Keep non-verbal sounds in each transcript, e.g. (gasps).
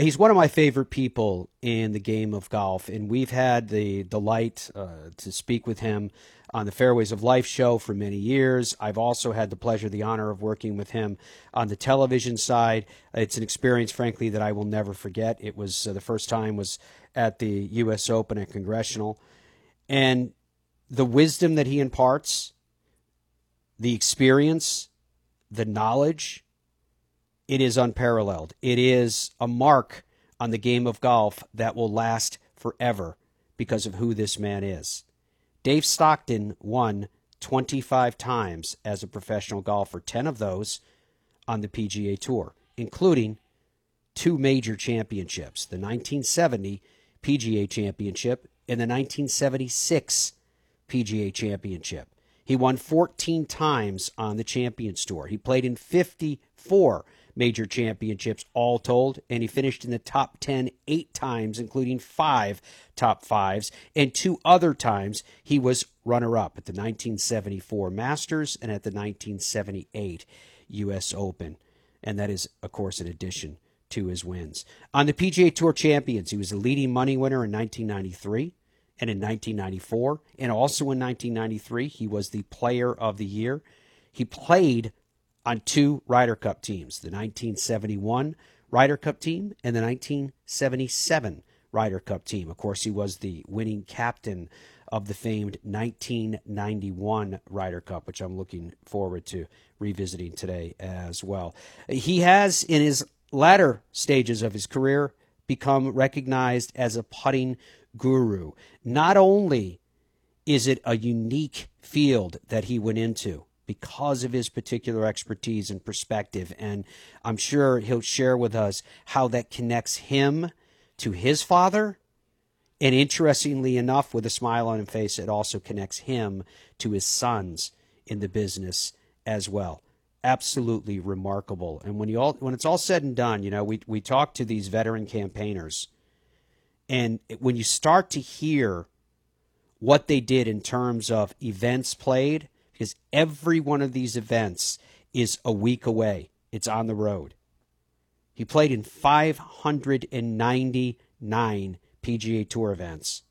He's one of my favorite people in the game of golf, and we've had the delight uh, to speak with him on the Fairways of Life show for many years. I've also had the pleasure, the honor of working with him on the television side. It's an experience, frankly, that I will never forget. It was uh, the first time was at the U.S. Open at Congressional, and the wisdom that he imparts, the experience, the knowledge, it is unparalleled. It is a mark on the game of golf that will last forever because of who this man is. Dave Stockton won 25 times as a professional golfer, 10 of those on the PGA Tour, including two major championships the 1970 PGA Championship and the 1976 PGA Championship. He won 14 times on the Champions Tour. He played in 54 major championships all told, and he finished in the top 10 eight times, including five top fives, and two other times he was runner up at the 1974 Masters and at the 1978 U.S. Open. And that is, of course, in addition to his wins. On the PGA Tour Champions, he was the leading money winner in 1993 and in 1994, and also in 1993, he was the player of the year. He played on two Ryder Cup teams the 1971 Ryder Cup team and the 1977 Ryder Cup team. Of course, he was the winning captain of the famed 1991 Ryder Cup, which I'm looking forward to revisiting today as well. He has, in his latter stages of his career, become recognized as a putting guru. Not only is it a unique field that he went into, because of his particular expertise and perspective. And I'm sure he'll share with us how that connects him to his father. And interestingly enough, with a smile on his face, it also connects him to his sons in the business as well. Absolutely remarkable. And when you all when it's all said and done, you know, we we talk to these veteran campaigners, and when you start to hear what they did in terms of events played, because every one of these events is a week away. It's on the road. He played in 599 PGA Tour events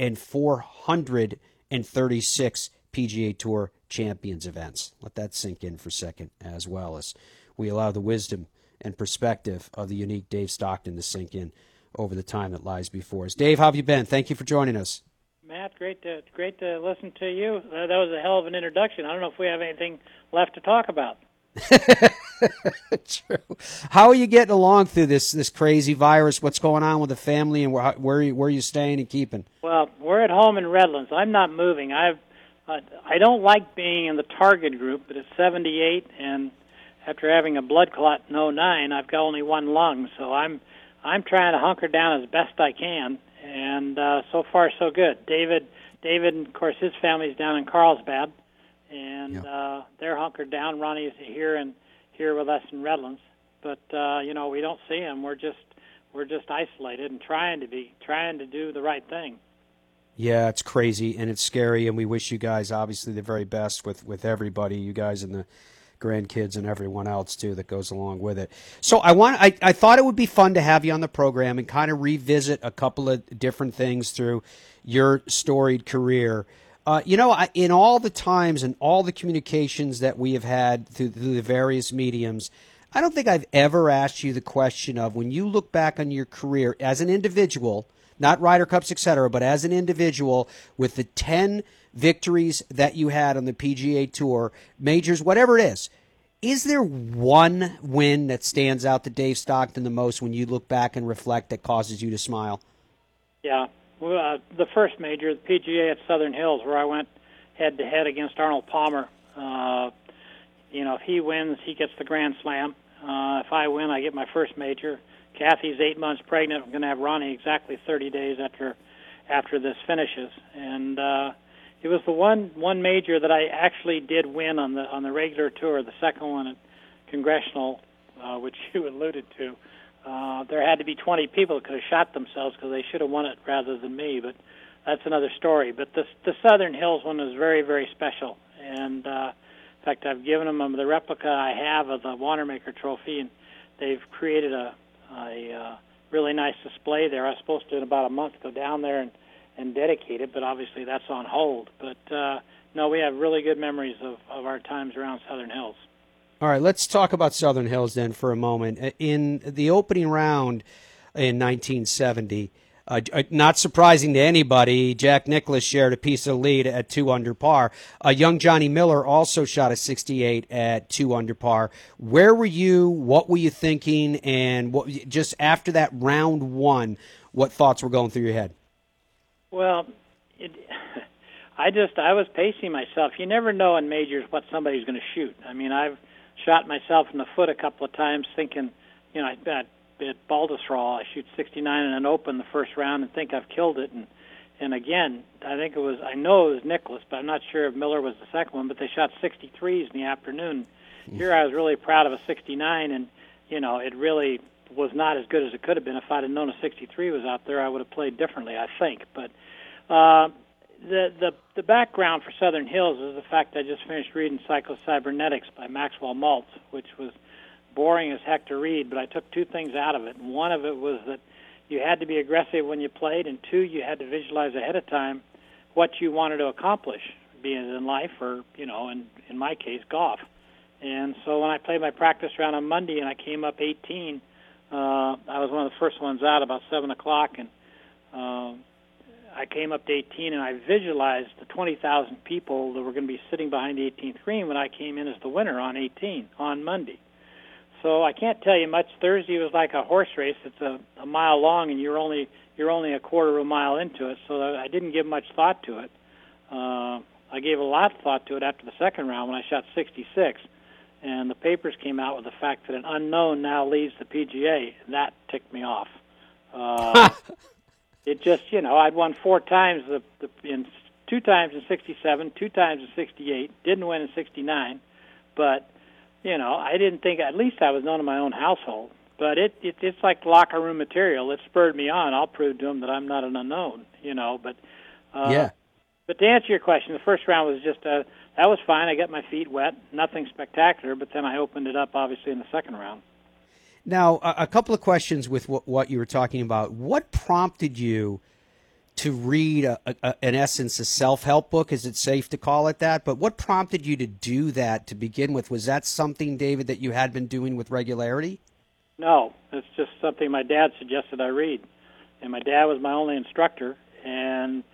and 436 PGA Tour Champions events. Let that sink in for a second as well as we allow the wisdom and perspective of the unique Dave Stockton to sink in over the time that lies before us. Dave, how have you been? Thank you for joining us. Matt, great to great to listen to you. Uh, that was a hell of an introduction. I don't know if we have anything left to talk about. (laughs) True. How are you getting along through this this crazy virus? What's going on with the family, and where where are you, where are you staying and keeping? Well, we're at home in Redlands. I'm not moving. I've uh, I don't like being in the target group, but it's 78, and after having a blood clot in 09, I've got only one lung, so I'm I'm trying to hunker down as best I can and uh, so far so good. David, David, of course, his family's down in Carlsbad, and yep. uh, they're hunkered down. Ronnie's here and here with us in Redlands, but uh, you know we don't see him. We're just we're just isolated and trying to be trying to do the right thing. Yeah, it's crazy and it's scary, and we wish you guys obviously the very best with with everybody. You guys in the grandkids and everyone else too that goes along with it. So I want I, I thought it would be fun to have you on the program and kind of revisit a couple of different things through your storied career. Uh, you know, I, in all the times and all the communications that we have had through, through the various mediums, I don't think I've ever asked you the question of when you look back on your career as an individual, not Ryder Cups, etc., but as an individual with the 10 victories that you had on the PGA Tour, majors, whatever it is. Is there one win that stands out to Dave Stockton the most when you look back and reflect that causes you to smile? Yeah, well, uh, the first major, the PGA at Southern Hills, where I went head to head against Arnold Palmer. Uh, you know, if he wins, he gets the Grand Slam. Uh, if I win, I get my first major. Kathy's eight months pregnant. I'm going to have Ronnie exactly 30 days after after this finishes, and uh, it was the one one major that I actually did win on the on the regular tour. The second one at Congressional, uh, which (laughs) you alluded to, uh, there had to be 20 people that could have shot themselves because they should have won it rather than me. But that's another story. But the the Southern Hills one was very very special, and uh, in fact I've given them the replica I have of the Wanamaker Trophy, and they've created a a uh, really nice display there. I was supposed to in about a month go down there and and dedicate it, but obviously that's on hold. But uh, no, we have really good memories of, of our times around Southern Hills. All right, let's talk about Southern Hills then for a moment. In the opening round in 1970, uh, uh, not surprising to anybody, Jack Nicklaus shared a piece of lead at two under par. Uh, young Johnny Miller also shot a 68 at two under par. Where were you? What were you thinking? And what, just after that round one, what thoughts were going through your head? Well, it, (laughs) I just I was pacing myself. You never know in majors what somebody's going to shoot. I mean, I've shot myself in the foot a couple of times, thinking, you know, I bet at Baltusrol, I shoot 69 in an open the first round and think I've killed it. And and again, I think it was I know it was Nicklaus, but I'm not sure if Miller was the second one. But they shot 63s in the afternoon. Mm. Here I was really proud of a 69, and you know it really was not as good as it could have been. If I'd have known a 63 was out there, I would have played differently, I think. But uh, the the the background for Southern Hills is the fact I just finished reading Psycho-Cybernetics by Maxwell Maltz, which was boring as heck to read, but I took two things out of it. One of it was that you had to be aggressive when you played, and two, you had to visualize ahead of time what you wanted to accomplish, be it in life or, you know, in, in my case, golf. And so when I played my practice round on Monday and I came up 18, uh, I was one of the first ones out about 7 o'clock, and uh, I came up to 18 and I visualized the 20,000 people that were going to be sitting behind the 18th green when I came in as the winner on 18 on Monday. So I can't tell you much. Thursday was like a horse race. It's a, a mile long, and you're only you're only a quarter of a mile into it. So I didn't give much thought to it. Uh, I gave a lot of thought to it after the second round when I shot 66, and the papers came out with the fact that an unknown now leads the PGA. And that ticked me off. Uh, (laughs) it just you know I'd won four times the, the in two times in 67, two times in 68, didn't win in 69, but you know, I didn't think at least I was known in my own household. But it, it it's like locker room material. It spurred me on. I'll prove to them that I'm not an unknown. You know, but uh, yeah. But to answer your question, the first round was just uh, that was fine. I got my feet wet, nothing spectacular. But then I opened it up, obviously, in the second round. Now, a, a couple of questions with what, what you were talking about. What prompted you? to read, a, a, in essence, a self help book. Is it safe to call it that? But what prompted you to do that to begin with? Was that something, David, that you had been doing with regularity? No, it's just something my dad suggested I read. And my dad was my only instructor. And,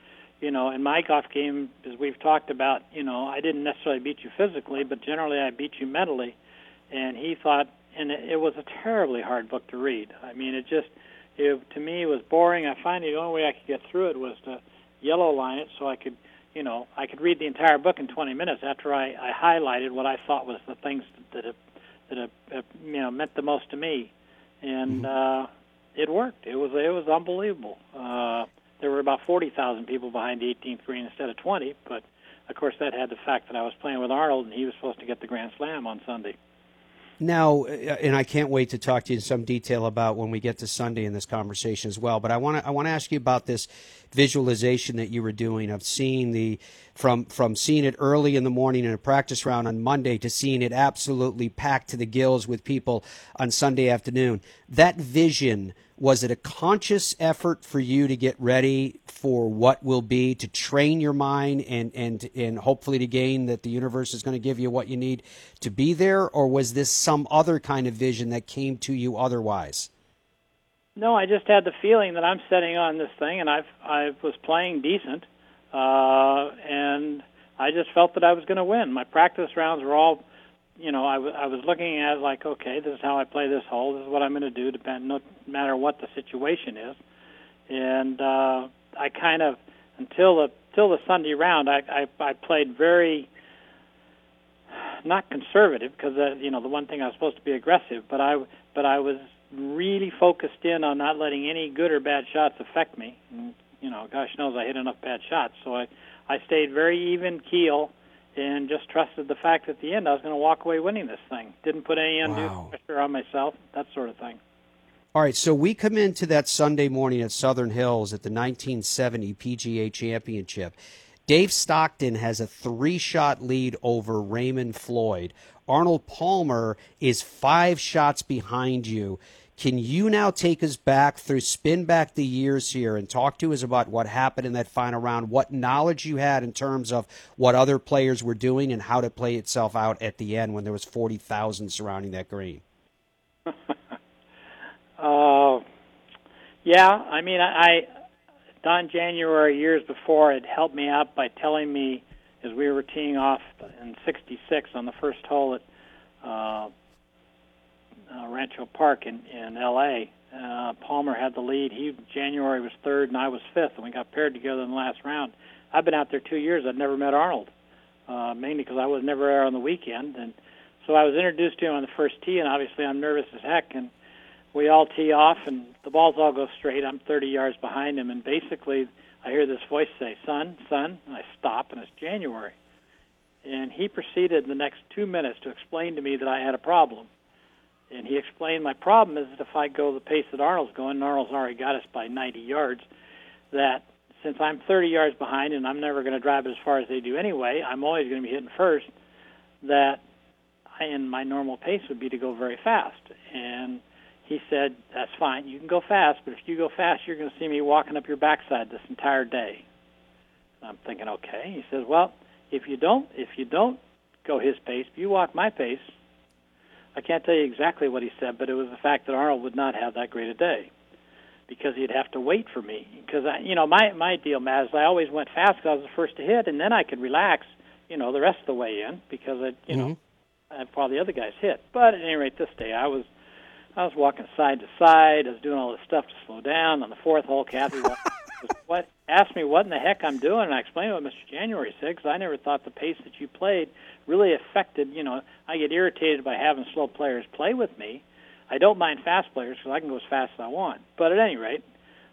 you know, in my golf game, as we've talked about, you know, I didn't necessarily beat you physically, but generally I beat you mentally. And he thought, and it, it was a terribly hard book to read. I mean, it just, it, to me it was boring. I find the only way I could get through it was to yellow line it so I could, you know, I could read the entire book in 20 minutes after I, I highlighted what I thought was the things that it, that it, it, you know meant the most to me, and mm-hmm. uh, it worked. It was it was unbelievable. Uh, there were about 40,000 people behind the 18th green instead of 20, but of course that had the fact that I was playing with Arnold and he was supposed to get the Grand Slam on Sunday. Now, uh, and I can't wait to talk to you in some detail about when we get to Sunday in this conversation as well. But I want to I want to ask you about this visualization that you were doing of seeing the from from seeing it early in the morning in a practice round on Monday to seeing it absolutely packed to the gills with people on Sunday afternoon. That vision was it a conscious effort for you to get ready for what will be to train your mind and and and hopefully to gain that the universe is going to give you what you need to be there or was this some other kind of vision that came to you otherwise? No, I just had the feeling that I'm setting on this thing and I've I was playing decent uh, and I just felt that I was going to win. My practice rounds were all, you know, I, w- I was looking at it like, okay, this is how I play this hole. This is what I'm going to do, depend no matter what the situation is. And uh, I kind of until the until the Sunday round, I I, I played very not conservative because uh, you know the one thing I was supposed to be aggressive, but I but I was really focused in on not letting any good or bad shots affect me. And you know, gosh knows I hit enough bad shots. So I, I stayed very even keel and just trusted the fact at the end I was going to walk away winning this thing. Didn't put any undue wow. pressure on myself, that sort of thing. All right, so we come into that Sunday morning at Southern Hills at the 1970 PGA Championship. Dave Stockton has a three shot lead over Raymond Floyd. Arnold Palmer is five shots behind you. Can you now take us back through, spin back the years here, and talk to us about what happened in that final round, what knowledge you had in terms of what other players were doing, and how to play itself out at the end when there was forty thousand surrounding that green? (laughs) uh, yeah, I mean, I, I Don January years before had helped me out by telling me as we were teeing off in '66 on the first hole at uh, uh, Rancho Park in in L.A. Uh, Palmer had the lead. He January was third, and I was fifth, and we got paired together in the last round. I've been out there two years. I'd never met Arnold, uh, mainly because I was never there on the weekend, and so I was introduced to him on the first tee, and obviously I'm nervous as heck, and we all tee off, and the balls all go straight. I'm 30 yards behind him, and basically I hear this voice say, "Son, son," and I stop, and it's January, and he proceeded in the next two minutes to explain to me that I had a problem and he explained my problem is that if I go the pace that Arnold's going, Arnold's already got us by 90 yards, that since I'm 30 yards behind and I'm never going to drive as far as they do anyway, I'm always going to be hitting first. That I, and my normal pace would be to go very fast. And he said, "That's fine. You can go fast, but if you go fast, you're going to see me walking up your backside this entire day." And I'm thinking, okay. He says, "Well, if you don't, if you don't go his pace, if you walk my pace, I can't tell you exactly what he said, but it was the fact that Arnold would not have that great a day because he'd have to wait for me. Because I, you know, my my deal, Matt, is I always went fast because I was the first to hit, and then I could relax, you know, the rest of the way in because I, you mm-hmm. know, I had the other guys hit. But at any rate, this day I was I was walking side to side. I was doing all this stuff to slow down. On the fourth hole, Kathy was, (laughs) what asked me what in the heck I'm doing, and I explained what Mr. January said because I never thought the pace that you played really affected. You know, I get irritated by having slow players play with me. I don't mind fast players because I can go as fast as I want. But at any rate,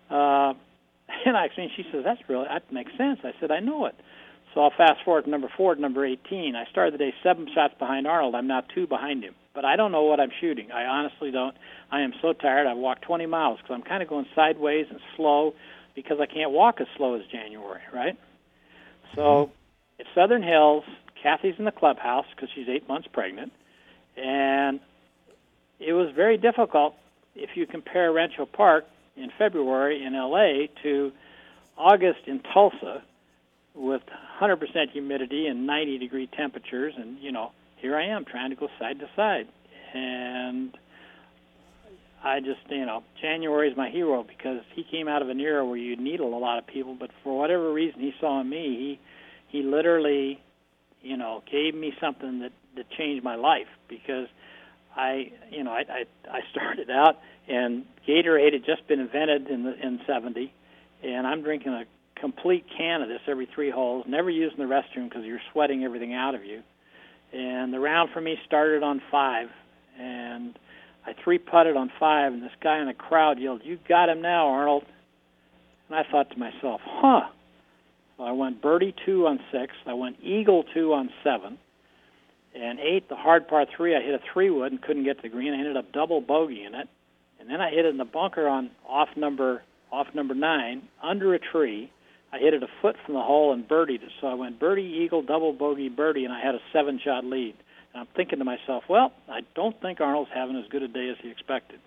uh, (laughs) and I explained. She says that's really that makes sense. I said I know it. So I'll fast forward to number four to number 18. I started the day seven shots behind Arnold. I'm now two behind him. But I don't know what I'm shooting. I honestly don't. I am so tired. I've walked 20 miles because I'm kind of going sideways and slow because I can't walk as slow as January, right? So mm-hmm. it's Southern Hills. Kathy's in the clubhouse because she's eight months pregnant, and it was very difficult if you compare Rancho Park in February in LA to August in Tulsa with 100% humidity and 90 degree temperatures. And you know here I am trying to go side to side. And I just you know January is my hero because he came out of an era where you needle a lot of people. But for whatever reason he saw in me. He he literally you know, gave me something that that changed my life because I, you know, I I, I started out and Gatorade had just been invented in the in '70, and I'm drinking a complete can of this every three holes, never using the restroom because you're sweating everything out of you. And the round for me started on five, and I three putted on five, and this guy in the crowd yelled, "You got him now, Arnold!" And I thought to myself, "Huh." I went birdie two on six. I went eagle two on seven. And eight, the hard par three, I hit a three wood and couldn't get to the green. I ended up double bogey in it. And then I hit it in the bunker on off number off number nine under a tree. I hit it a foot from the hole and birdied it. So I went birdie, eagle, double bogey, birdie, and I had a seven shot lead. And I'm thinking to myself, well, I don't think Arnold's having as good a day as he expected.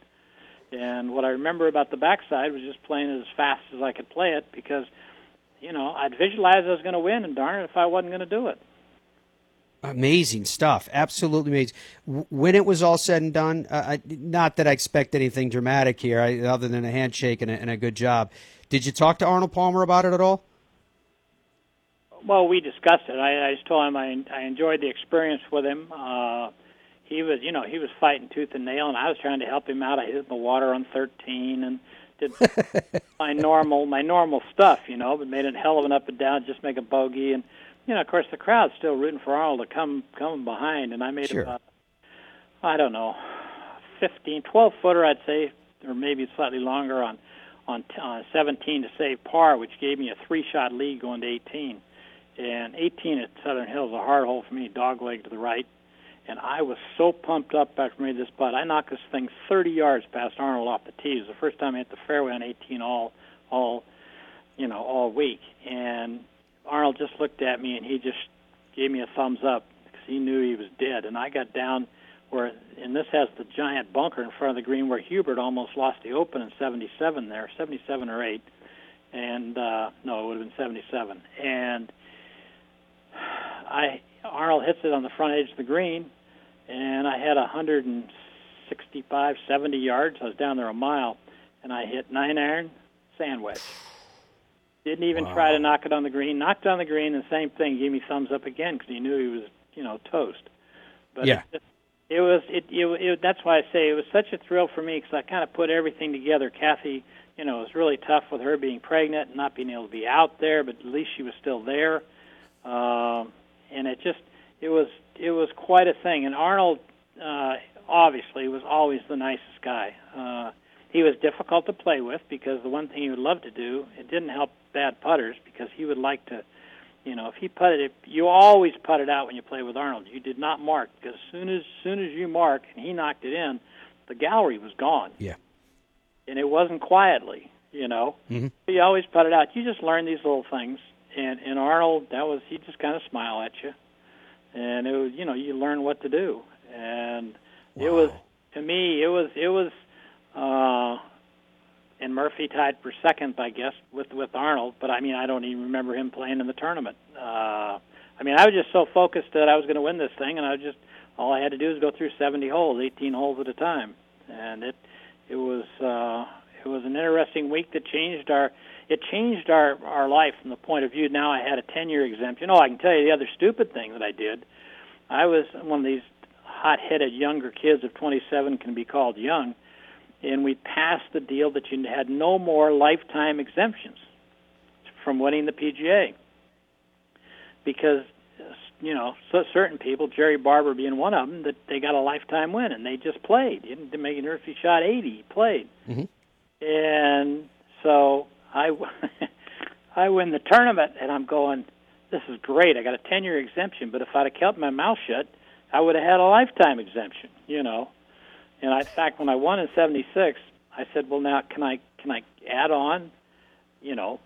And what I remember about the backside was just playing it as fast as I could play it because you know, I'd visualize I was going to win, and darn it if I wasn't going to do it. Amazing stuff, absolutely amazing. When it was all said and done, uh, I, not that I expect anything dramatic here, I, other than a handshake and a, and a good job. Did you talk to Arnold Palmer about it at all? Well, we discussed it. I, I just told him I, I enjoyed the experience with him. Uh, he was, you know, he was fighting tooth and nail, and I was trying to help him out. I hit the water on 13, and did (laughs) my normal my normal stuff, you know, but made it hell of an up and down, just make a bogey, and you know, of course, the crowd's still rooting for Arnold to come come behind, and I made sure. about I don't know, fifteen, twelve footer, I'd say, or maybe slightly longer on on uh, 17 to save par, which gave me a three shot lead going to 18. And 18 at Southern Hills, a hard hole for me, dog leg to the right and I was so pumped up after made this putt. I knocked this thing 30 yards past Arnold off the tee. It was the first time I hit the fairway on 18 all, all, you know, all week. And Arnold just looked at me and he just gave me a thumbs up because he knew he was dead. And I got down where and this has the giant bunker in front of the green where Hubert almost lost the Open in '77 there, '77 or '8, and uh, no, it would have been '77. And I Arnold hits it on the front edge of the green, and I had 165, 70 yards. I was down there a mile, and I hit nine iron sand wedge. Didn't even Wow. try to knock it on the green. Knocked on the green, and the same thing. Gave me thumbs up again because he knew he was, you know, toast. But Yeah. it, it was it, it, it. That's why I say it was such a thrill for me because I kind of put everything together. Kathy, you know, it was really tough with her being pregnant and not being able to be out there, but at least she was still there. Um, and it just it was it was quite a thing. And Arnold uh, obviously was always the nicest guy. Uh, he was difficult to play with because the one thing he would love to do it didn't help bad putters because he would like to, you know, if he putted it, you always putted out when you play with Arnold. You did not mark because as soon as soon as you mark and he knocked it in, the gallery was gone. Yeah. And it wasn't quietly, you know. Mhm. He always putted out. You just learn these little things. And and Arnold, that was he just kind of smile at you, and it was you know you learn what to do. And it was to me it was it was. Uh, and Murphy tied for second, I guess, with with Arnold. But I mean, I don't even remember him playing in the tournament. Uh, I mean, I was just so focused that I was going to win this thing, and I was just all I had to do was go through 70 holes, 18 holes at a time, and it it was uh, it was an interesting week that changed our it changed our our life from the point of view. Now I had a 10 year exemption. Oh, I can tell you the other stupid thing that I did. I was one of these hot-headed younger kids. If 27 can be called young and we passed the deal that you had no more lifetime exemptions from winning the PGA because you know so certain people, Jerry Barber being one of them, that they got a lifetime win and they just played. He didn't make an he shot 80, he played, Mhm. and so I (laughs) I win the tournament and I'm going, this is great. I got a 10 year exemption, but if I'd have kept my mouth shut, I would have had a lifetime exemption. You know. And I, in fact, when I won in '76, I said, "Well, now can I can I add on, you know,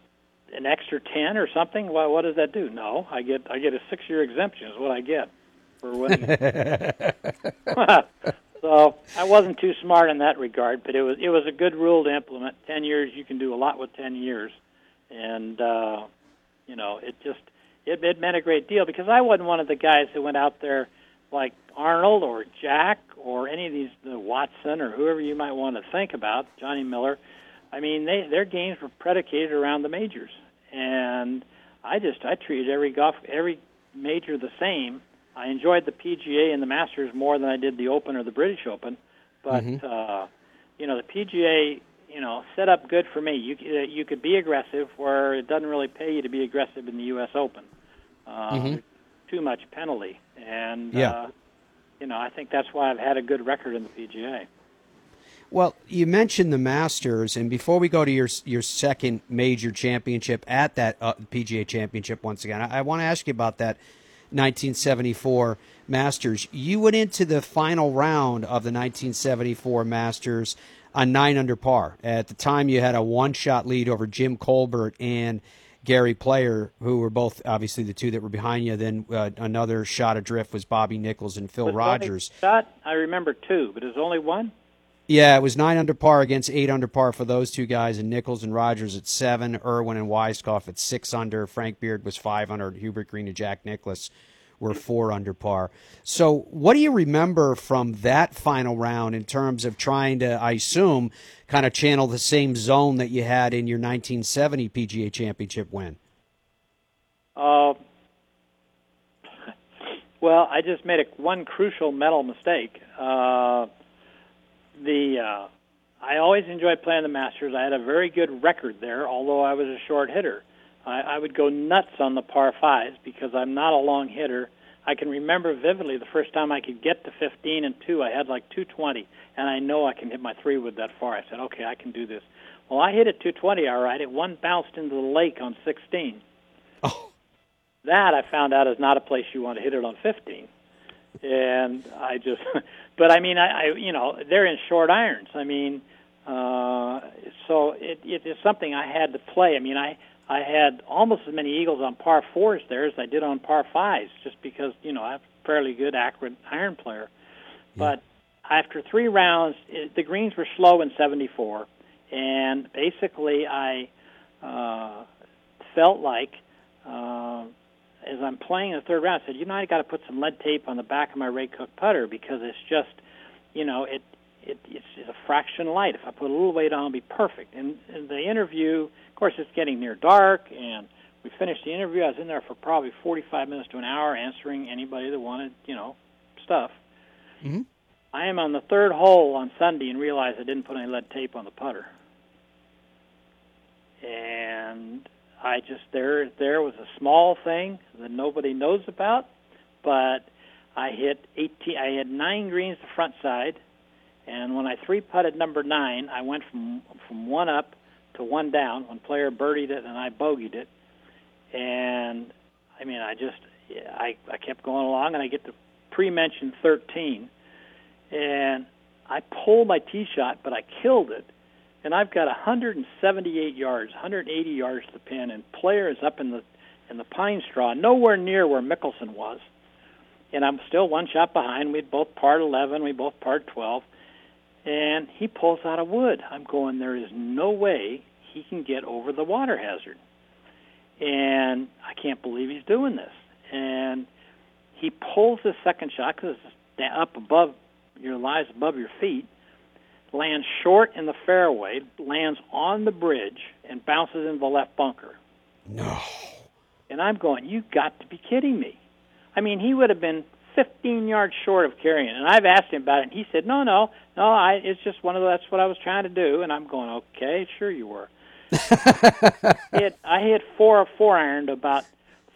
an extra ten or something? Well, what does that do? No, I get I get a six-year exemption is what I get for winning. (laughs) (laughs) so I wasn't too smart in that regard, but it was it was a good rule to implement. Ten years, you can do a lot with ten years, and uh, you know, it just it, it meant a great deal because I wasn't one of the guys that went out there like Arnold or Jack or any of these the Watson or whoever you might want to think about, Johnny Miller. I mean, they their games were predicated around the majors, and I just I treated every golf every major the same. I enjoyed the PGA and the Masters more than I did the Open or the British Open, but Mhm. uh, you know the PGA you know set up good for me. You uh, you could be aggressive where it doesn't really pay you to be aggressive in the U.S. Open. Uh, Mhm. Too much penalty, and Yeah. uh, you know I think that's why I've had a good record in the PGA. Well, you mentioned the Masters, and before we go to your your second major championship at that uh, PGA Championship once again, I, I want to ask you about that 1974 Masters. You went into the final round of the 1974 Masters on nine under par. At the time, you had a one shot lead over Jim Colbert and Gary Player, who were both obviously the two that were behind you. Then uh, another shot adrift was Bobby Nichols and Phil Was Rodgers. Shot, I remember two, but there's only one. Yeah, it was nine under par against eight under par for those two guys, and Nichols and Rodgers at seven, Irwin and Weiskopf at six under, Frank Beard was five under, Hubert Green and Jack Nicklaus were four under par. So, what do you remember from that final round in terms of trying to, I assume, kind of channel the same zone that you had in your 1970 PGA Championship win? Uh, well, I just made a one crucial mental mistake. Uh, the uh, I always enjoyed playing the Masters. I had a very good record there, although I was a short hitter. I, I would go nuts on the par fives because I'm not a long hitter. I can remember vividly the first time I could get to 15 and two. I had like 220, and I know I can hit my three wood that far. I said, okay, I can do this. Well, I hit it 220 all right. It one bounced into the lake on 16. Oh, That I found out is not a place you want to hit it on 15. And I just, (laughs) but I mean, I, I you know, they're in short irons. I mean, uh, so it, it is something I had to play. I mean, I I had almost as many eagles on par fours there as I did on par fives, just because you know I'm a fairly good accurate iron player. But after three rounds, it, the greens were slow in 74, and basically I uh, felt like uh, as I'm playing the third round, I said, you know, I got to put some lead tape on the back of my Ray Cook putter because it's just, you know, it, it it's, it's a fraction light. If I put a little weight on, it'll be perfect. And, and the interview, of course, it's getting near dark, and we finished the interview. I was in there for probably 45 minutes to an hour answering anybody that wanted, you know, stuff. Mm-hmm. I am on the third hole on Sunday and realize I didn't put any lead tape on the putter. And I just there there was a small thing that nobody knows about, but I hit 18. I had nine greens the front side, and when I three putted number nine, I went from from one up to one down. One player birdied it and I bogeyed it, and I mean I just I I kept going along and I get to pre-mentioned 13, and I pulled my tee shot, but I killed it and I've got 178 yards, 180 yards to the pin, and player is up in the in the pine straw, nowhere near where Mickelson was, and I'm still one shot behind. We'd both part 11, we both part 12, and he pulls out a wood. I'm going, there is no way he can get over the water hazard, and I can't believe he's doing this. And he pulls the second shot because it's up above your lies above your feet lands short in the fairway, lands on the bridge, and bounces into the left bunker. No. And I'm going, you got to be kidding me. I mean, he would have been 15 yards short of carrying it. And I've asked him about it, and he said, no, no, no, I, it's just one of the, that's what I was trying to do. And I'm going, okay, sure you were. (laughs) hit, I hit four or four iron to about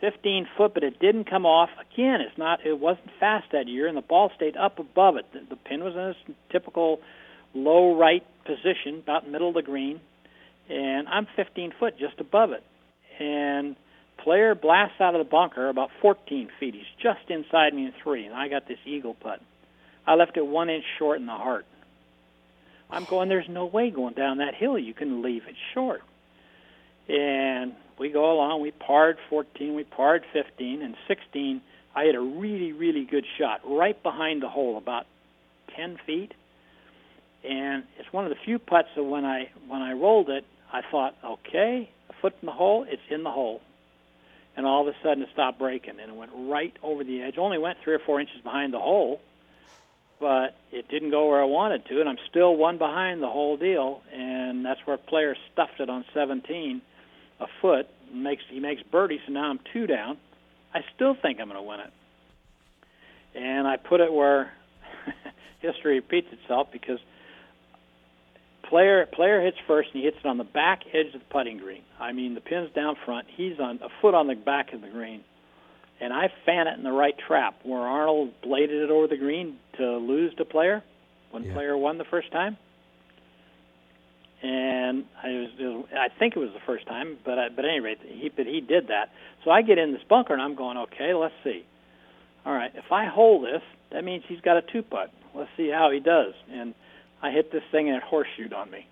15 foot, but it didn't come off. Again, it's not, it wasn't fast that year, and the ball stayed up above it. The, the pin was in its typical low right position, about middle of the green, and I'm 15 foot just above it. And player blasts out of the bunker about 14 feet. He's just inside me in three, and I got this eagle putt. I left it one inch short in the heart. I'm going, there's no way going down that hill you can leave it short. And we go along. We parred 14, we parred 15, and 16. I had a really, really good shot right behind the hole, about 10 feet and it's one of the few putts that when I when I rolled it, I thought, okay, a foot in the hole, it's in the hole, and all of a sudden it stopped breaking and it went right over the edge. Only went three or four inches behind the hole, but it didn't go where I wanted to, and I'm still one behind the whole deal, and that's where player stuffed it on 17, a foot, makes he makes birdie, so now I'm two down. I still think I'm going to win it, and I put it where (laughs) history repeats itself because player player hits first and he hits it on the back edge of the putting green. I mean, the pin's down front. He's on a foot on the back of the green, and I fan it in the right trap where Arnold bladed it over the green to lose to player when Yeah. player won the first time. And I was, was I think it was the first time, but I, but at any rate, he but he did that. So I get in this bunker and I'm going, okay, let's see. All right, if I hold this, that means he's got a two putt. Let's see how he does. And I hit this thing and it horseshoed on me.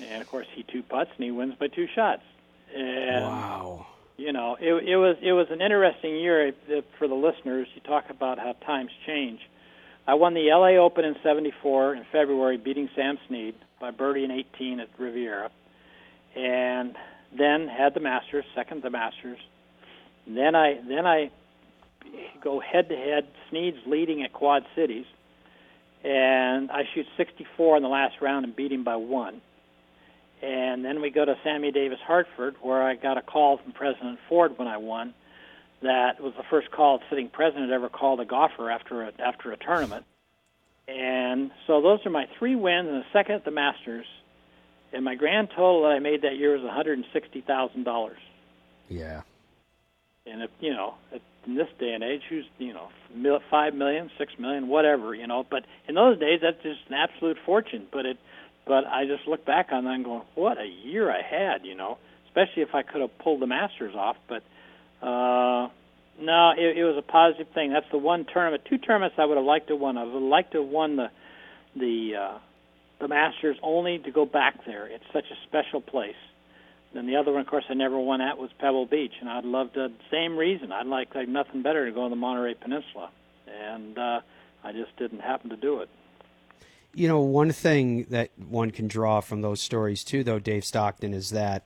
And of course, he two putts and he wins by two shots. And wow. you know, it, it was it was an interesting year uh, for the listeners. You talk about how times change. I won the LA Open in '74 in February, beating Sam Snead by birdie in 18 at Riviera, and then had the Masters, second the Masters. Then I then I go head to head. Snead's leading at Quad Cities, and I shoot 64 in the last round and beat him by one. And then we go to Sammy Davis Hartford, where I got a call from President Ford when I won. That was the first call a sitting president ever called a golfer after a after a tournament. And so those are my three wins and a second at the Masters. And my grand total that I made that year was one hundred and sixty thousand dollars. Yeah. And if you know, if- in this day and age, who's you know, five million, six million, whatever, you know. But in those days, that's just an absolute fortune. But it, but I just look back on that and going, what a year I had, you know. Especially if I could have pulled the Masters off. But uh, no, it, it was a positive thing. That's the one tournament, two tournaments I would have liked to won. I would have liked to have won the the uh, the Masters only to go back there. It's such a special place. Then the other one, of course, I never won at was Pebble Beach, and I'd love to. Same reason, I'd like like nothing better to go on the Monterey Peninsula. And uh, I just didn't happen to do it. You know, one thing that one can draw from those stories too, though, Dave Stockton, is that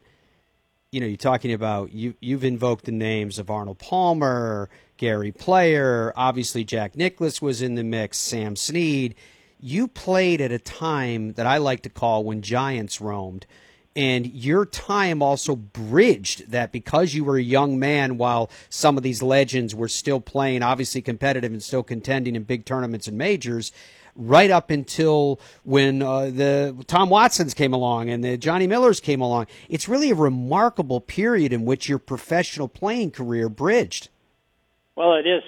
you know you're talking about you you've invoked the names of Arnold Palmer, Gary Player, obviously Jack Nicklaus was in the mix, Sam Snead. You played at a time that I like to call when giants roamed. And your time also bridged that because you were a young man while some of these legends were still playing, obviously competitive and still contending in big tournaments and majors right up until when uh, the Tom Watsons came along and the Johnny Millers came along. It's really a remarkable period in which your professional playing career bridged. Well, it is.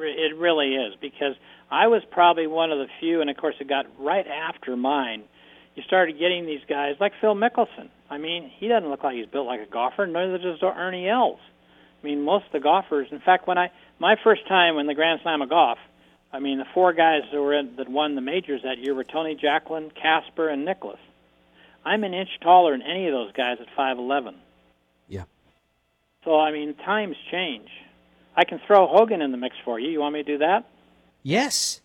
It really is because I was probably one of the few, and of course, it got right after mine. You started getting these guys like Phil Mickelson. I mean, he doesn't look like he's built like a golfer. Neither does Ernie Els. I mean, most of the golfers. In fact, when I my first time in the Grand Slam of golf, I mean, the four guys that were in, that won the majors that year were Tony Jacklin, Casper, and Nicklaus. I'm an inch taller than any of those guys at 5'11. Yeah. So I mean, times change. I can throw Hogan in the mix for you. You want me to do that? Yes.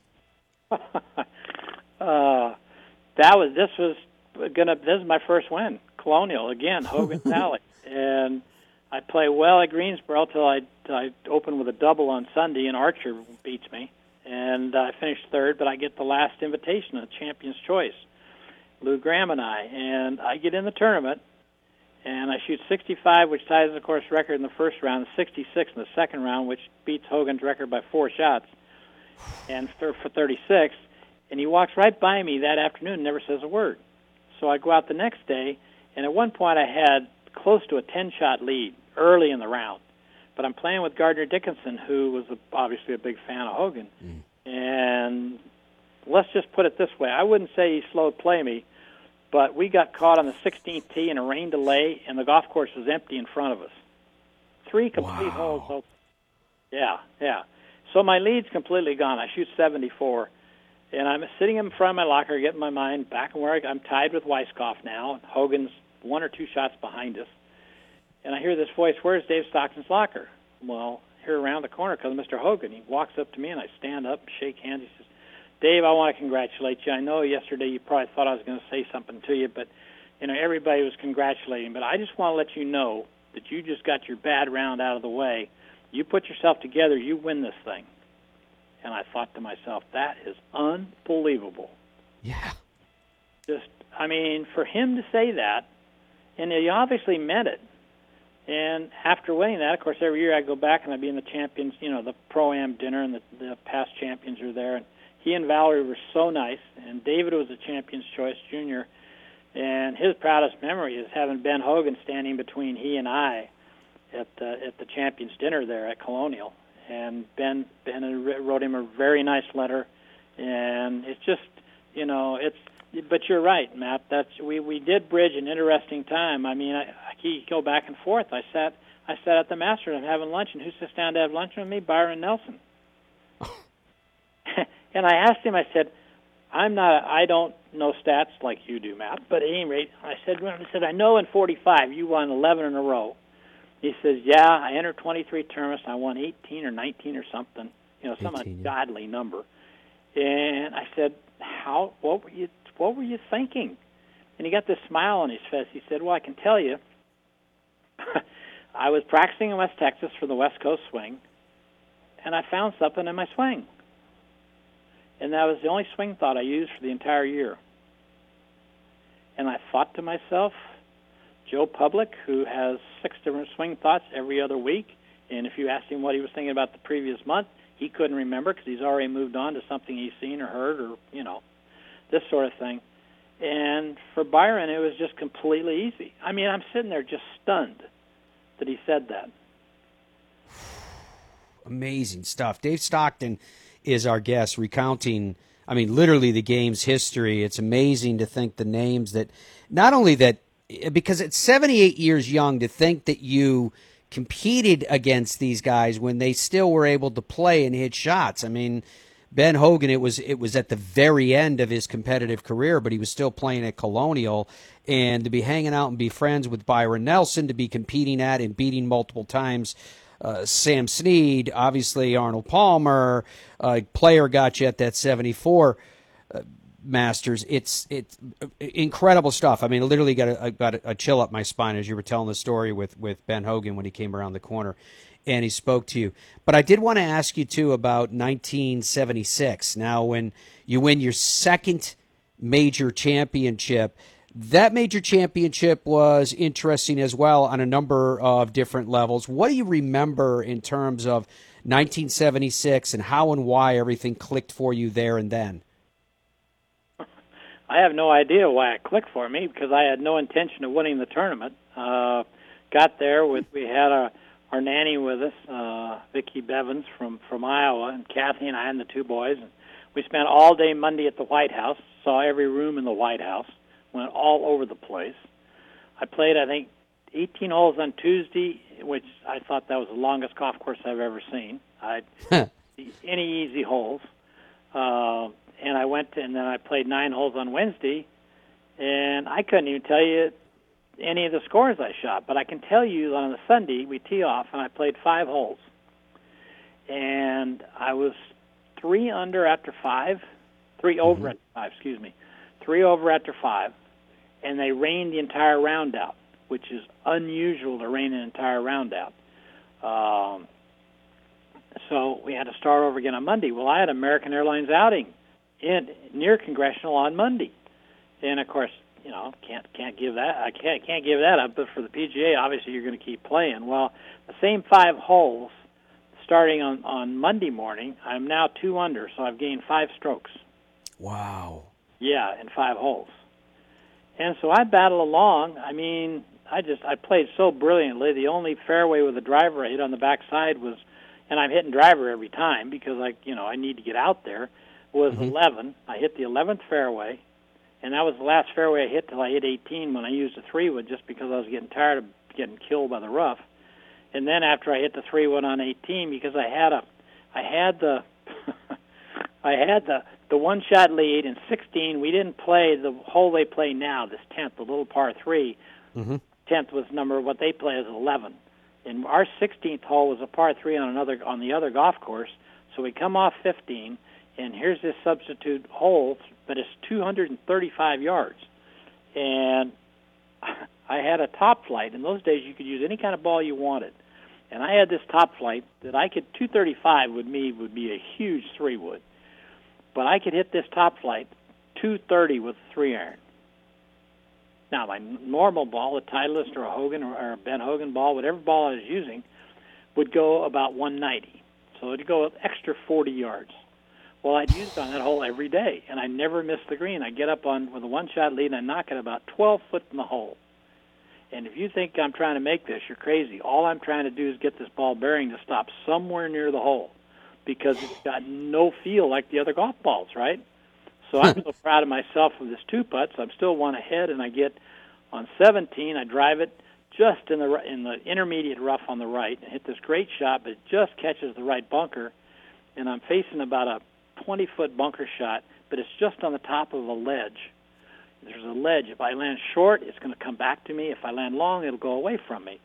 (laughs) uh, that was this was gonna. This is my first win. Colonial again, Hogan (laughs) Sally, and I play well at Greensboro till I I open with a double on Sunday, and Archer beats me and I finished third, but I get the last invitation of Champion's Choice, Lou Graham and I, and I get in the tournament, and I shoot 65, which ties the course record in the first round, 66 in the second round, which beats Hogan's record by four shots, and for, for 36, and he walks right by me that afternoon and never says a word. So I go out the next day, and at one point I had close to a 10-shot lead early in the round but I'm playing with Gardner Dickinson, who was a, obviously a big fan of Hogan. Mm. And let's just put it this way: I wouldn't say he slowed play me, but we got caught on the 16th tee in a rain delay, and the golf course was empty in front of us. Three complete wow. holes. Yeah, yeah. So my lead's completely gone. I shoot 74, and I'm sitting in front of my locker, getting my mind back where I, I'm tied with Weiskopf now. Hogan's one or two shots behind us and I hear this voice, "Where's Dave Stockton's locker?" Well, here around the corner comes Mr. Hogan. He walks up to me, and I stand up, shake hands. He says, "Dave, I want to congratulate you. I know yesterday you probably thought I was going to say something to you, but you know everybody was congratulating. But I just want to let you know that you just got your bad round out of the way. You put yourself together, you win this thing." And I thought to myself, "That is unbelievable." Yeah. Just, I mean, for him to say that, and he obviously meant it and after winning that, of course, every year I go back and I'd be in the champions, you know, the pro am dinner, and the, the past champions are there. And he and Valerie were so nice, and David was a Champions Choice Junior, and his proudest memory is having Ben Hogan standing between he and I at the at the Champions dinner there at Colonial. And Ben Ben wrote him a very nice letter, and it's just, you know, it's but you're right, Matt. That's we we did bridge an interesting time. I mean, I, I go back and forth. I sat I sat at the Masters and having lunch, and who sits down to have lunch with me? Byron Nelson. (laughs) and I asked him. I said, "I'm not. I don't know stats like you do, Matt. But at any rate, I said, I said I know in '45 you won 11 in a row." He says, "Yeah, I entered 23 tournaments. I won 18 or 19 or something. You know, some 18, ungodly yeah. number." And I said, "How? What were you what were you thinking? And he got this smile on his face. He said, Well, I can tell you, (laughs) I was practicing in West Texas for the West Coast swing, and I found something in my swing. And that was the only swing thought I used for the entire year. And I thought to myself, Joe Public, who has six different swing thoughts every other week, and if you asked him what he was thinking about the previous month, he couldn't remember because he's already moved on to something he's seen or heard or, you know, this sort of thing. And for Byron, it was just completely easy. I mean, I'm sitting there just stunned that he said that. Amazing stuff. Dave Stockton is our guest, recounting, I mean, literally the game's history. It's amazing to think the names that, not only that, because at 78 years young, to think that you competed against these guys when they still were able to play and hit shots. I mean, Ben Hogan, it was it was at the very end of his competitive career, but he was still playing at Colonial, and to be hanging out and be friends with Byron Nelson, to be competing at and beating multiple times uh, Sam Snead, obviously Arnold Palmer, uh, player got you at that 74 uh, Masters. It's it's uh, incredible stuff. I mean, literally got a, got a, chill up my spine as you were telling the story with, with Ben Hogan when he came around the corner and he spoke to you. But I did want to ask you too about 1976. Now, when you win your second major championship, that major championship was interesting as well on a number of different levels. What do you remember in terms of 1976 and how and why everything clicked for you there and then? I have no idea why it clicked for me because I had no intention of winning the tournament. Uh, got there with we had a our nanny with us, uh, Vicki Bevins from from Iowa, and Kathy and I and the two boys. And we spent all day Monday at the White House. Saw every room in the White House. Went all over the place. I played, I think, 18 holes on Tuesday, which I thought that was the longest golf course I've ever seen. I (laughs) any easy holes, uh, and I went and then I played nine holes on Wednesday, and I couldn't even tell you any of the scores I shot, but I can tell you on the Sunday we tee off and I played five holes, and I was three under after five, three over mm-hmm. after five, excuse me, three over after five, and they rained the entire round out, which is unusual to rain an entire round out. Um, so we had to start over again on Monday. Well, I had American Airlines outing in near Congressional on Monday, and of course you know can't can't give that I can't can't give that up. But for the PGA, obviously you're going to keep playing. Well, the same five holes starting on on Monday morning. I'm now two under, so I've gained five strokes. Wow. Yeah, in five holes. And so I battle along. I mean, I just I played so brilliantly. The only fairway with a driver I hit on the backside was, and I'm hitting driver every time because I you know I need to get out there. Was mm-hmm. 11. I hit the 11th fairway and that was the last fairway I hit till I hit 18 when I used a three wood just because I was getting tired of getting killed by the rough. And then after I hit the three wood on 18 because I had a, I had the, (laughs) I had the the one shot lead in 16. We didn't play the hole they play now, this 10th, the little par 3. Mm-hmm. 10th was number what they play is 11. And our 16th hole was a par 3 on another on the other golf course. So we come off 15 and here's this substitute hole, but it's 235 yards. And (laughs) I had a top flight. In those days, you could use any kind of ball you wanted. And I had this top flight that I could 235 would me would be a huge three wood, but I could hit this top flight 230 with a three iron. Now my normal ball, a Titleist or a Hogan or a Ben Hogan ball, whatever ball I was using, would go about 190. So it'd go extra 40 yards. Well, I'd used on that hole every day, and I never missed the green. I get up on with a one-shot lead, and I knock it about 12 foot from the hole. And if you think I'm trying to make this, you're crazy. All I'm trying to do is get this ball bearing to stop somewhere near the hole, because it's got no feel like the other golf balls, right? So I'm (laughs) so proud of myself with this two putts. I'm still one ahead, and I get on 17. I drive it just in the in the intermediate rough on the right, and hit this great shot, but it just catches the right bunker, and I'm facing about a 20 foot bunker shot, but it's just on the top of a ledge. There's a ledge. If I land short, it's going to come back to me. If I land long, it'll go away from me.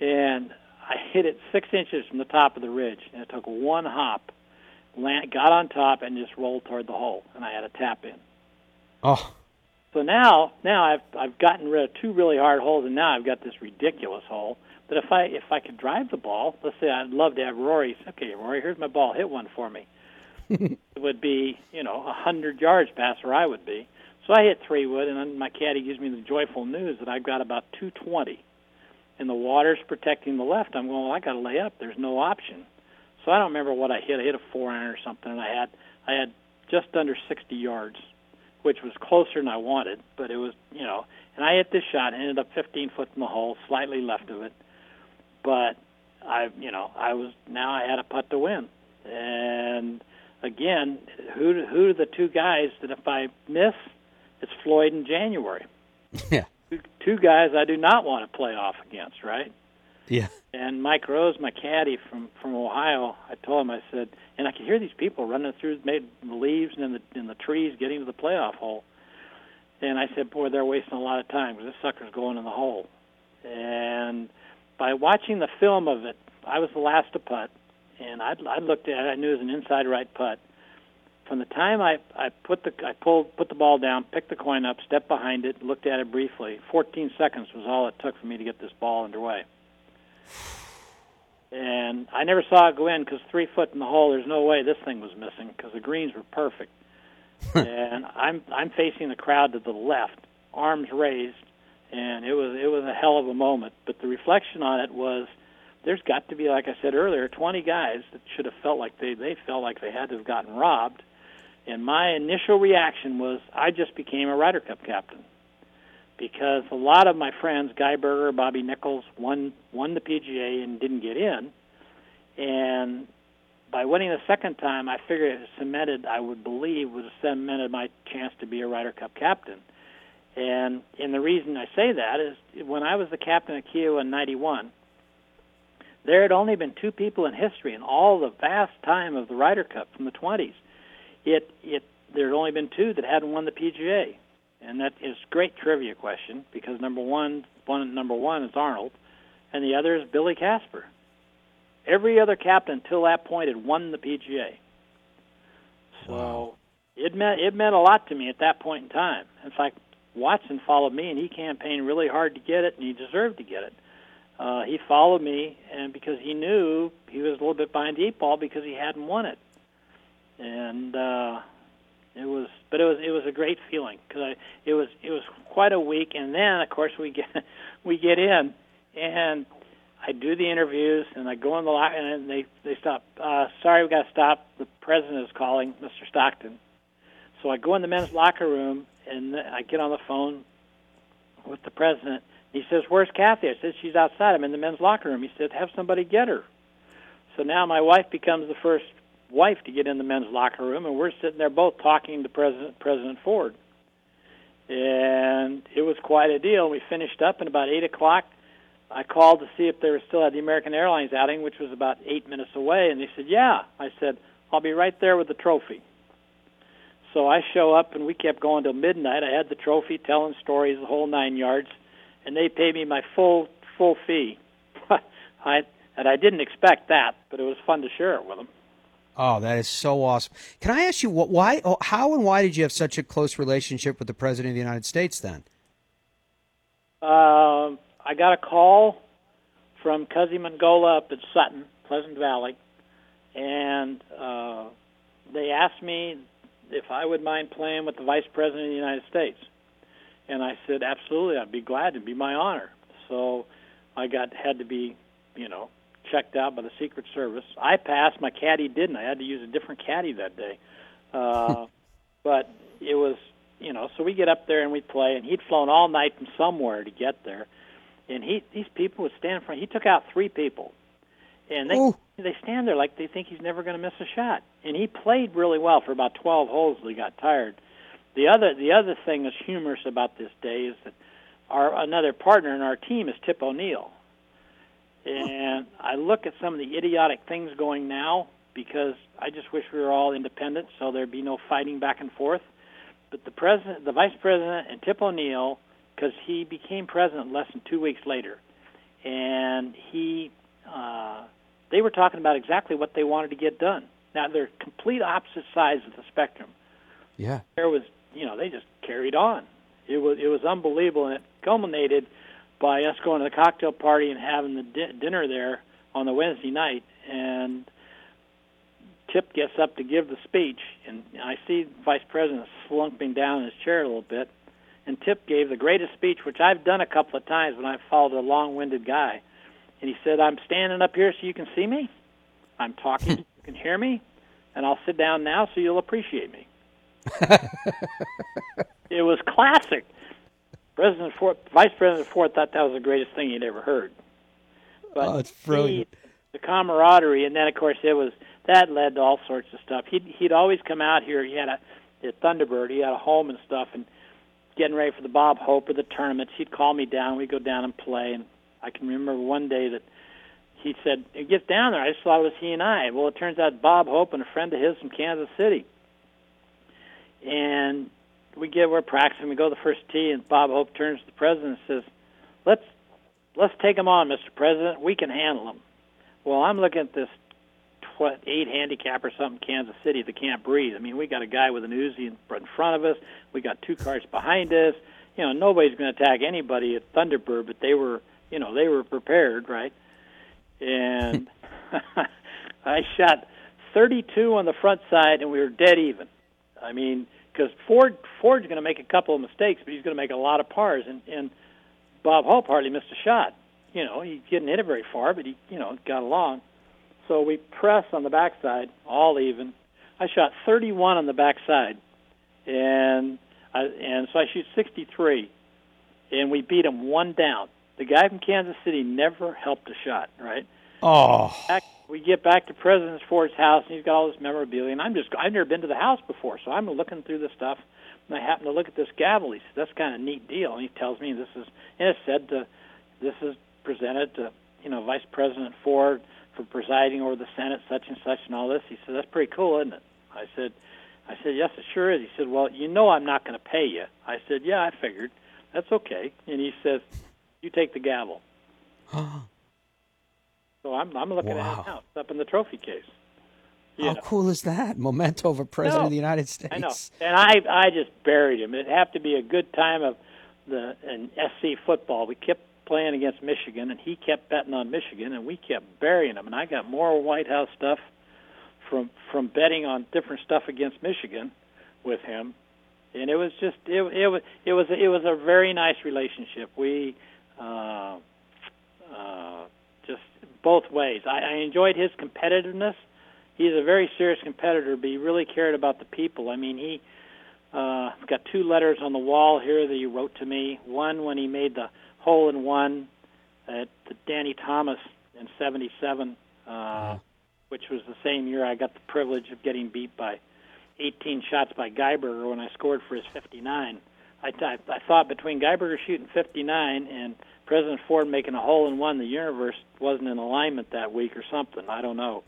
And I hit it six inches from the top of the ridge, and it took one hop, land, got on top, and just rolled toward the hole, and I had a tap in. Oh. So now, now I've I've gotten rid of two really hard holes, and now I've got this ridiculous hole. But if I if I could drive the ball, let's say I'd love to have Rory. Okay, Rory, here's my ball. Hit one for me would be, you know, a hundred yards past where I would be. So I hit three wood, and then my caddy gives me the joyful news that I've got about 220, and the water's protecting the left. I'm going, well, I got to lay up. There's no option. So I don't remember what I hit. I hit a four iron or something, and I had I had just under 60 yards, which was closer than I wanted, but it was, you know. And I hit this shot, ended up 15 foot in the hole, slightly left of it, but I, you know, I was now I had a putt to win, and again, who who are the two guys that if I miss, it's Floyd in January. (laughs) Yeah. Two, two guys I do not want to play off against, right? Yeah. And Mike Rose, my caddy from from Ohio, I told him I said, and I could hear these people running through made the leaves and in the in the trees getting to the playoff hole. And I said, boy, they're wasting a lot of time because this sucker's going in the hole. And by watching the film of it I was the last to putt, and I I looked at it. I knew it was an inside right putt. From the time I I put the I pulled put the ball down, picked the coin up, stepped behind it, looked at it briefly. 14 seconds was all it took for me to get this ball underway. And I never saw it go in because three foot in the hole. There's no way this thing was missing because the greens were perfect. (laughs) and I'm I'm facing the crowd to the left, arms raised, and it was it was a hell of a moment. But the reflection on it was, there's got to be, like I said earlier, 20 guys that should have felt like they they felt like they had to have gotten robbed. And my initial reaction was, I just became a Ryder Cup captain because a lot of my friends, Geiberger, Bobby Nichols, won won the PGA and didn't get in. And by winning the second time, I figured it cemented, I would believe, would have cemented my chance to be a Ryder Cup captain. And and the reason I say that is when I was the captain of Kiawah in '91, there had only been two people in history in all the vast time of the Ryder Cup from the 20s. It it there had only been two that hadn't won the PGA and that is a great trivia question because number one, one number one is Arnold, and the other is Billy Casper. Every other captain until that point had won the PGA. So wow. it meant it meant a lot to me at that point in time. In fact, Watson followed me, and he campaigned really hard to get it, and he deserved to get it. Uh, he followed me, and because he knew he was a little bit behind the eight ball because he hadn't won it, and uh, it was, but it was it was a great feeling because it was it was quite a week, and then of course we get (laughs) we get in, and I do the interviews, and I go in the locker, and they they stop. Uh, sorry, we got to stop. The president is calling, Mr. Stockton. So I go in the men's locker room, and I get on the phone with the president. He says, "Where's Kathy?" I said, "She's outside. I'm in the men's locker room." He said, "Have somebody get her." So now my wife becomes the first wife to get in the men's locker room, and we're sitting there both talking to President President Ford. And it was quite a deal. We finished up, and about eight o'clock, I called to see if they were still at the American Airlines outing, which was about eight minutes away, and they said, "Yeah." I said, "I'll be right there with the trophy." So I show up, and we kept going till midnight. I had the trophy, telling stories, the whole nine yards, and they paid me my full full fee. (laughs) I and I didn't expect that, but it was fun to share it with them. Oh, that is so awesome. Can I ask you what, why, oh, how, and why did you have such a close relationship with the president of the United States then? Uh, I got a call from Cuzzy Mingolla up at Sutton, Pleasant Valley, and uh, they asked me if I would mind playing with the Vice President of the United States. And I said, absolutely, I'd be glad. It'd be my honor. So I got had to be, you know, checked out by the Secret Service. I passed. My caddy didn't. I had to use a different caddy that day. Uh, (laughs) but it was, you know, so we get up there and we play, and he'd flown all night from somewhere to get there, and he these people would stand in front. He took out three people, and they Ooh. they stand there like they think he's never going to miss a shot. And he played really well for about 12 holes. He got tired. The other the other thing that's humorous about this day is that our another partner in our team is Tip O'Neill and I look at some of the idiotic things going now because I just wish we were all independent so there'd be no fighting back and forth. But the president, the vice president, and Tip O'Neill, because he became president less than two weeks later, and he, uh, they were talking about exactly what they wanted to get done. Now they're complete opposite sides of the spectrum. Yeah, there was, you know, they just carried on. It was it was unbelievable, and it culminated by us going to the cocktail party and having the di- dinner there on the Wednesday night. And Tip gets up to give the speech, and I see Vice President slumping down in his chair a little bit. And Tip gave the greatest speech, which I've done a couple of times when I've followed a long-winded guy. And he said, "I'm standing up here so you can see me. I'm talking, (laughs) you can hear me, and I'll sit down now so you'll appreciate me." It was classic. President Ford, Vice President Ford thought that was the greatest thing he'd ever heard. But oh, it's brilliant. He, the camaraderie, and then of course it was that led to all sorts of stuff. He'd he'd always come out here. He had a, a Thunderbird. He had a home and stuff, and getting ready for the Bob Hope or the tournaments. He'd call me down. We'd go down and play. And I can remember one day that he said, "Get down there." I just thought it was he and I. Well, it turns out Bob Hope and a friend of his from Kansas City. And we get we're practicing. We go to the first tee, and Bob Hope turns to the president and says, "Let's let's take him on, Mr. President. We can handle him." Well, I'm looking at this eight handicap or something, Kansas City that can't breathe. I mean, we got a guy with an Uzi in front of us. We got two cars behind us. You know, nobody's going to attack anybody at Thunderbird, but they were, you know, they were prepared, right? And (laughs) I shot 32 on the front side, and we were dead even. I mean, because Ford Ford's going to make a couple of mistakes, but he's going to make a lot of pars, and and Bob Hope hardly missed a shot. You know, he didn't hit it very far, but he, you know, got along. So we press on the backside, all even. I shot 31 on the backside, and I, and so I shoot 63, and we beat him one down. The guy from Kansas City never helped a shot, right? Oh. Back, we get back to President Ford's house, and he's got all this memorabilia, and I'm just I've never been to the house before, so I'm looking through the stuff, and I happen to look at this gavel. He says that's kind of a neat deal, and he tells me this is and it said to, this is presented to you know Vice President Ford for presiding over the Senate, such and such, and all this. He said, "That's pretty cool, isn't it?" I said, "I said yes, it sure is." He said, "Well, you know I'm not going to pay you." I said, "Yeah, I figured. That's okay." And he says, "You take the gavel." (gasps) so I'm I'm looking Wow. at it now. It's up in the trophy case. How know. cool is that? (laughs) Memento of a president No, of the United States. I know, and I I just buried him. It'd have to be a good time of the in SC football. We kept playing against Michigan, and he kept betting on Michigan, and we kept burying him. And I got more White House stuff from from betting on different stuff against Michigan with him, and it was just it it was it was it was a very nice relationship. We uh, both ways. I, I enjoyed his competitiveness. He's a very serious competitor, but he really cared about the people. I mean, he uh, got two letters on the wall here that he wrote to me. One when he made the hole in one at the Danny Thomas in '77, uh, which was the same year I got the privilege of getting beat by 18 shots by Geiberger when I scored for his 59. I, I, I thought between Geiberger shooting 59 and President Ford making a hole in one, the universe wasn't in alignment that week or something. I don't know,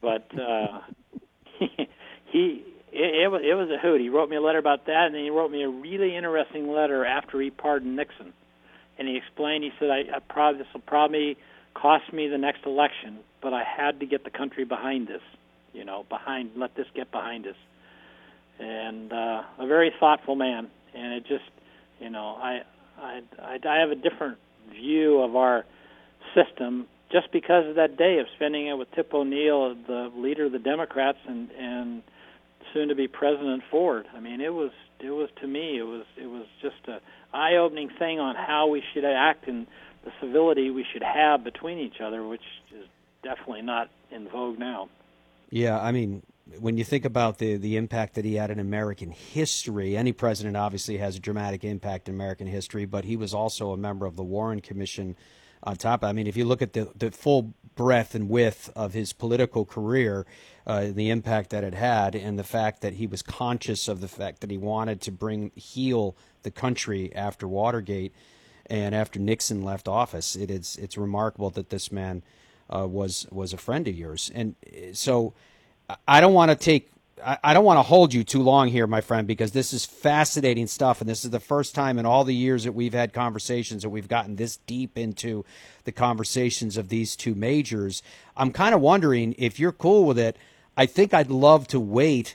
but uh, (laughs) he it, it was it was a hoot. He wrote me a letter about that, and then he wrote me a really interesting letter after he pardoned Nixon, and he explained. He said, "I, I probably this will probably cost me the next election, but I had to get the country behind this. You know, behind let this get behind us." And uh, a very thoughtful man, and it just, you know, I I I, I have a different view of our system just because of that day of spending it with Tip O'Neill, the leader of the Democrats, and and soon to be President Ford. I mean, it was it was to me it was it was just a eye-opening thing on how we should act and the civility we should have between each other, which is definitely not in vogue now. Yeah, I mean, when you think about the the impact that he had in American history, any president obviously has a dramatic impact in American history, but he was also a member of the Warren Commission. On top, I mean, if you look at the the full breadth and width of his political career, uh, the impact that it had, and the fact that he was conscious of the fact that he wanted to bring heal the country after Watergate and after Nixon left office, it is it's remarkable that this man uh, was was a friend of yours. And uh, so, I- don't want to take I don't want to hold you too long here, my friend, because this is fascinating stuff, and this is the first time in all the years that we've had conversations that we've gotten this deep into the conversations of these two majors. I'm kind of wondering if you're cool with it. I think I'd love to wait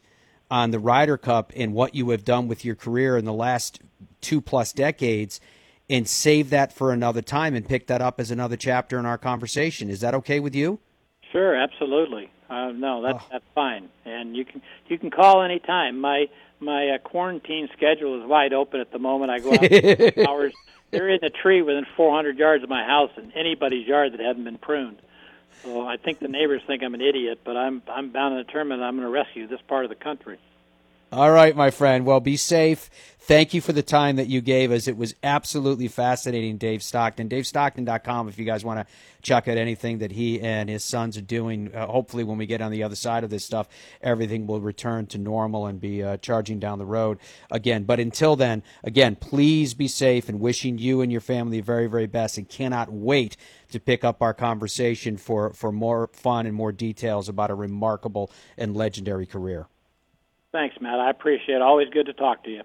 on the Ryder Cup and what you have done with your career in the last two plus decades and save that for another time and pick that up as another chapter in our conversation. Is that okay with you? Sure, absolutely. Uh, no, that's that's fine, and you can you can call any time. My my uh, quarantine schedule is wide open at the moment. I go out (laughs) hours. They're in a tree within 400 yards of my house, in anybody's yard that hasn't been pruned. So I think the neighbors think I'm an idiot, but I'm I'm bound and determined I'm going to rescue this part of the country. All right, my friend. Well, be safe. Thank you for the time that you gave us. It was absolutely fascinating, Dave Stockton. DaveStockton.com if you guys want to check out anything that he and his sons are doing. Uh, hopefully, when we get on the other side of this stuff, everything will return to normal and be uh, charging down the road again. But until then, again, please be safe and wishing you and your family the very, very best and cannot wait to pick up our conversation for, for more fun and more details about a remarkable and legendary career. Thanks, Matt. I appreciate it. Always good to talk to you.